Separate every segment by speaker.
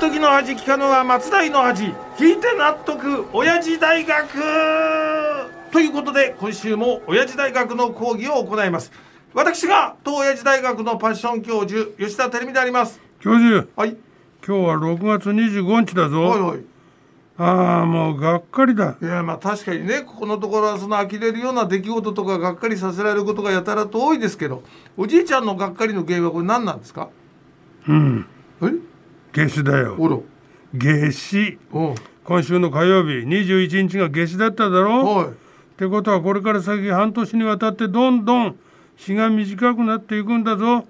Speaker 1: 時の味聞かぬは松代の味聞いて納得親父大学。ということで今週も親父大学の講義を行います。私が当親父大学のパッション教授吉田照美であります。
Speaker 2: 教授。
Speaker 1: はい。
Speaker 2: 今日は6月25日だぞ、
Speaker 1: はいはい。
Speaker 2: ああもうがっかりだ。
Speaker 1: いやまあ確かにねここのところはその呆れるような出来事とかがっかりさせられることがやたらと多いですけどおじいちゃんのがっかりの原因はこれ何なんですか？
Speaker 2: うん。
Speaker 1: え？
Speaker 2: 夏至だよ。夏至。今週の火曜日21日が夏至だっただろ？
Speaker 1: はい。
Speaker 2: ってことはこれから先半年にわたってどんどん日が短くなっていくんだぞ。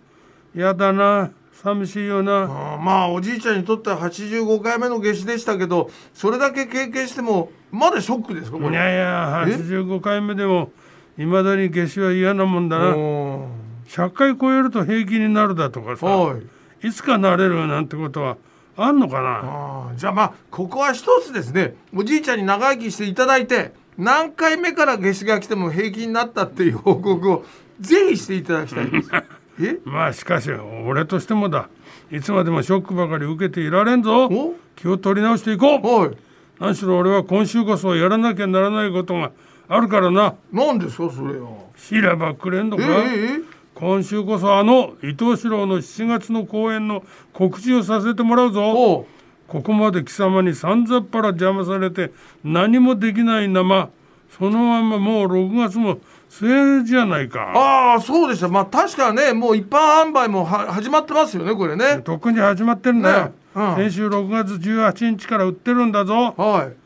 Speaker 2: やだな。寂しいよな。
Speaker 1: まあおじいちゃんにとっては85回目の夏至でしたけどそれだけ経験してもまだショックですか？こ
Speaker 2: い
Speaker 1: れ
Speaker 2: やいや
Speaker 1: え
Speaker 2: ？85回目でもいまだに夏至は嫌なもんだな。
Speaker 1: お
Speaker 2: 100回超えると平気になるだとか
Speaker 1: ー
Speaker 2: さ。
Speaker 1: はい
Speaker 2: いつかなれるなんてことはあんのかな？
Speaker 1: あーじゃあまあここは一つですね。おじいちゃんに長生きしていただいて何回目から夏至が来ても平気になったっていう報告を ぜひしていただきたいです え？
Speaker 2: まあしかし俺としてもだ。いつまでもショックばかり受けていられんぞ。
Speaker 1: お？
Speaker 2: 気を取り直していこう。
Speaker 1: はい。
Speaker 2: 何しろ俺は今週こそやらなきゃならないことがあるからな。
Speaker 1: 何ですかそれよ。
Speaker 2: 知らばくれんの
Speaker 1: え
Speaker 2: か、
Speaker 1: ええ
Speaker 2: 今週こそあの伊藤四郎の7月の公演の告知をさせてもらうぞ。ここまで貴様にさんざっぱら邪魔されて何もできない生。そのままもう6月も末じゃないか。
Speaker 1: ああそうでした。まあ確かねもう一般販売もは始まってますよねこれね。
Speaker 2: とっくに始まってるんだよ、
Speaker 1: ねうん。
Speaker 2: 先週6月18日から売ってるんだぞ。
Speaker 1: はい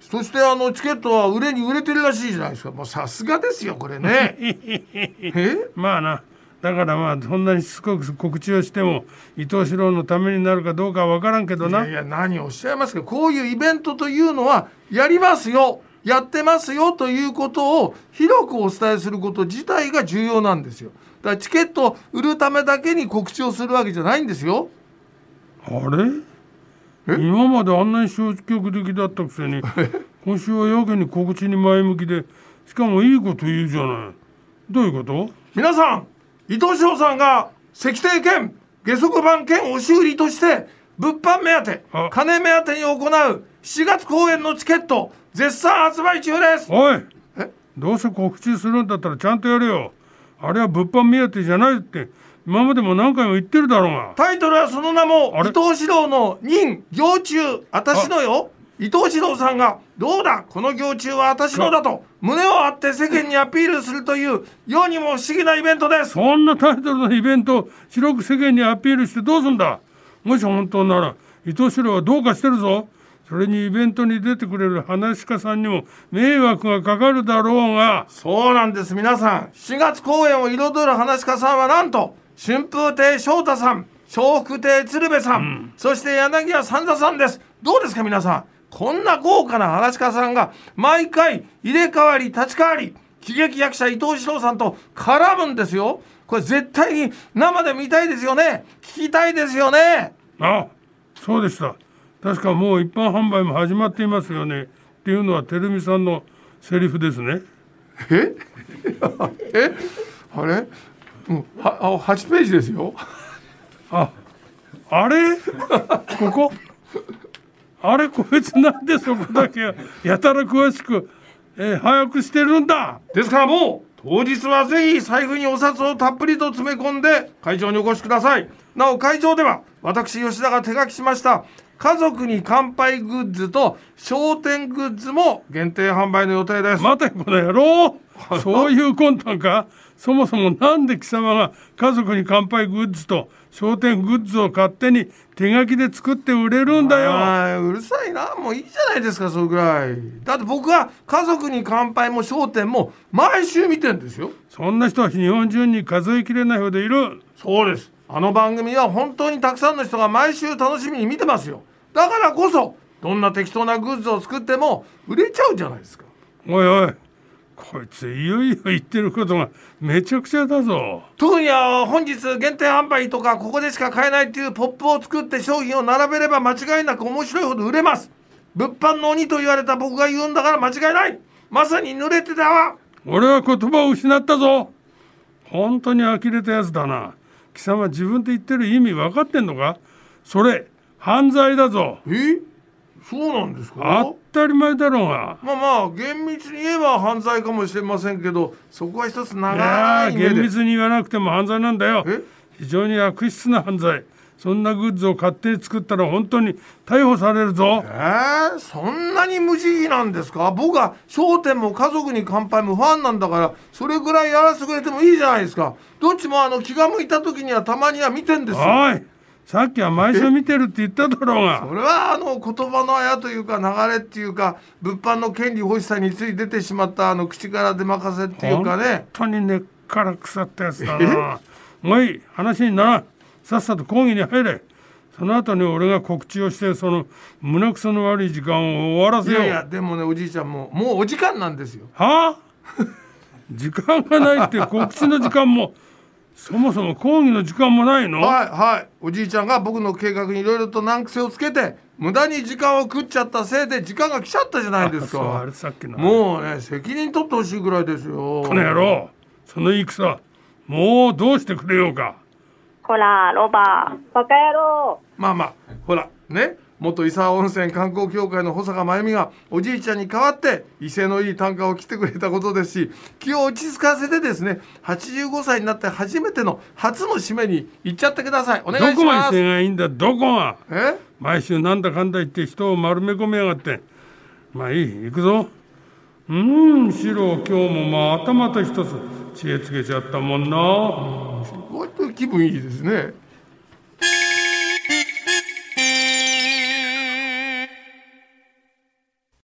Speaker 1: そしてあのチケットは売れに売れてるらしいじゃないですか。もうさすがですよこれね。え？
Speaker 2: まあなだからまあそんなにしつこく告知をしても伊藤四郎のためになるかどうかは分からんけどな。い
Speaker 1: やいや何をおっしゃいますか。こういうイベントというのはやりますよ。やってますよということを広くお伝えすること自体が重要なんですよ。だからチケットを売るためだけに告知をするわけじゃないんですよ。
Speaker 2: あれ？今まであんなに消極的だったくせに 今週はやけに告知に前向きでしかもいいこと言うじゃない。どういうこと？
Speaker 1: 皆さん伊藤翔さんが石庭兼下足版兼押し売りとして物販目当て
Speaker 2: あ。
Speaker 1: 金目当てに行う7月公演のチケット絶賛発売中です。
Speaker 2: おい。
Speaker 1: え？
Speaker 2: どうせ告知するんだったらちゃんとやれよ。あれは物販目当てじゃないって今までも何回も言ってるだろうが。
Speaker 1: タイトルはその名も伊藤四郎の任行中。私のよ。伊藤四郎さんがどうだ？この行中は私のだと胸を張って世間にアピールするという世にも不思議なイベントです。
Speaker 2: そんなタイトルのイベントを広く世間にアピールしてどうすんだ？もし本当なら伊藤四郎はどうかしてるぞ。それにイベントに出てくれる話し家さんにも迷惑がかかるだろうが。
Speaker 1: そうなんです。皆さん7月公演を彩る話し家さんはなんと春風亭昇太さん笑福亭鶴瓶さん、そして柳家三田さんです。どうですか皆さん。こんな豪華な話し家さんが毎回入れ替わり立ち替わり喜劇役者伊藤四郎さんと絡むんですよ。これ絶対に生で見たいですよね。聞きたいですよね。
Speaker 2: あそうでした。確かもう一般販売も始まっていますよね。っていうのは照美さんのセリフですね。
Speaker 1: え？え？あれ？うん。はあ8ページですよ。
Speaker 2: ああれ？ここ？あれ？こいつなんでそこだけ？やたら詳しく、えー早くしてるんだ！
Speaker 1: ですからもう当日はぜひ財布にお札をたっぷりと詰め込んで会場にお越しください。なお会場では私吉田が手書きしました家族に乾杯グッズと商店グッズも限定販売の予定です、
Speaker 2: 待てこの野郎！そういう魂胆か？そもそもなんで貴様が家族に乾杯グッズと商店グッズを勝手に手書きで作って売れるんだよ。
Speaker 1: うるさいな。もういいじゃないですかそれぐらい。だって僕は家族に乾杯も商店も毎週見てんですよ。
Speaker 2: そんな人は日本中に数えきれないほどいる。
Speaker 1: そうです。あの番組は本当にたくさんの人が毎週楽しみに見てますよ。だからこそどんな適当なグッズを作っても売れちゃうじゃないですか。
Speaker 2: おいおいこいついよいよ言ってることがめちゃくちゃだぞ。
Speaker 1: 特にあ本日限定販売とかここでしか買えないっていうポップを作って商品を並べれば間違いなく面白いほど売れます。物販の鬼と言われた僕が言うんだから間違いない。まさに濡れてたわ。
Speaker 2: 俺は言葉を失ったぞ。本当に呆れたやつだな。貴様自分で言ってる意味分かってんのか？それ犯罪だぞ。
Speaker 1: え？そうなんですか？
Speaker 2: 当たり前だろうが。
Speaker 1: まあまあ厳密に言えば犯罪かもしれませんけどそこは一つ長い目で。
Speaker 2: ー厳密に言わなくても犯罪なんだよ。
Speaker 1: え？
Speaker 2: 非常に悪質な犯罪。そんなグッズを勝手に作ったら本当に逮捕されるぞ。
Speaker 1: えー、そんなに無慈悲なんですか？僕は『笑点』も『家族に乾杯』もファンなんだからそれぐらいやらせてくれてもいいじゃないですか。どっちもあの気が向いた時にはたまには見てんですよ。
Speaker 2: おいさっきは毎週見てるって言っただろうが。
Speaker 1: それはあの言葉のあやというか流れっていうか物販の権利欲しさについて出てしまったあの口から出任せっていうかね。
Speaker 2: 本当に根っから腐ったやつだな。もういい話にならん。さっさと講義に入れ。その後に俺が告知をしてその胸くその悪い時間を終わら
Speaker 1: い
Speaker 2: せよう。
Speaker 1: やいやでもねおじいちゃんももうお時間なんですよ。
Speaker 2: はあ？時間がないって告知の時間もそもそも講義の時間もないの？
Speaker 1: はいはい。おじいちゃんが僕の計画にいろいろと難癖をつけて無駄に時間を食っちゃったせいで時間が来ちゃったじゃないですか。
Speaker 2: れさっきの。
Speaker 1: もうね責任取ってほしいぐらいですよ。
Speaker 2: この野郎その戦もうどうしてくれようか
Speaker 3: こら、ロバ。バカ野郎。
Speaker 1: まあまあほらね元伊沢温泉観光協会の保坂真由美がおじいちゃんに代わって威勢のいい短歌を来てくれたことですし気を落ち着かせてですね85歳になって初めての初の締めに行っちゃってください。お願いし
Speaker 2: どこま
Speaker 1: ま
Speaker 2: ですがいいんだどこが？
Speaker 1: え？
Speaker 2: 毎週なんだかんだ言って人を丸め込みやがって。まあいい行くぞ。うーん四郎今日もまたまた一つ知恵つけちゃったもんな。
Speaker 1: こうやって気分いいですね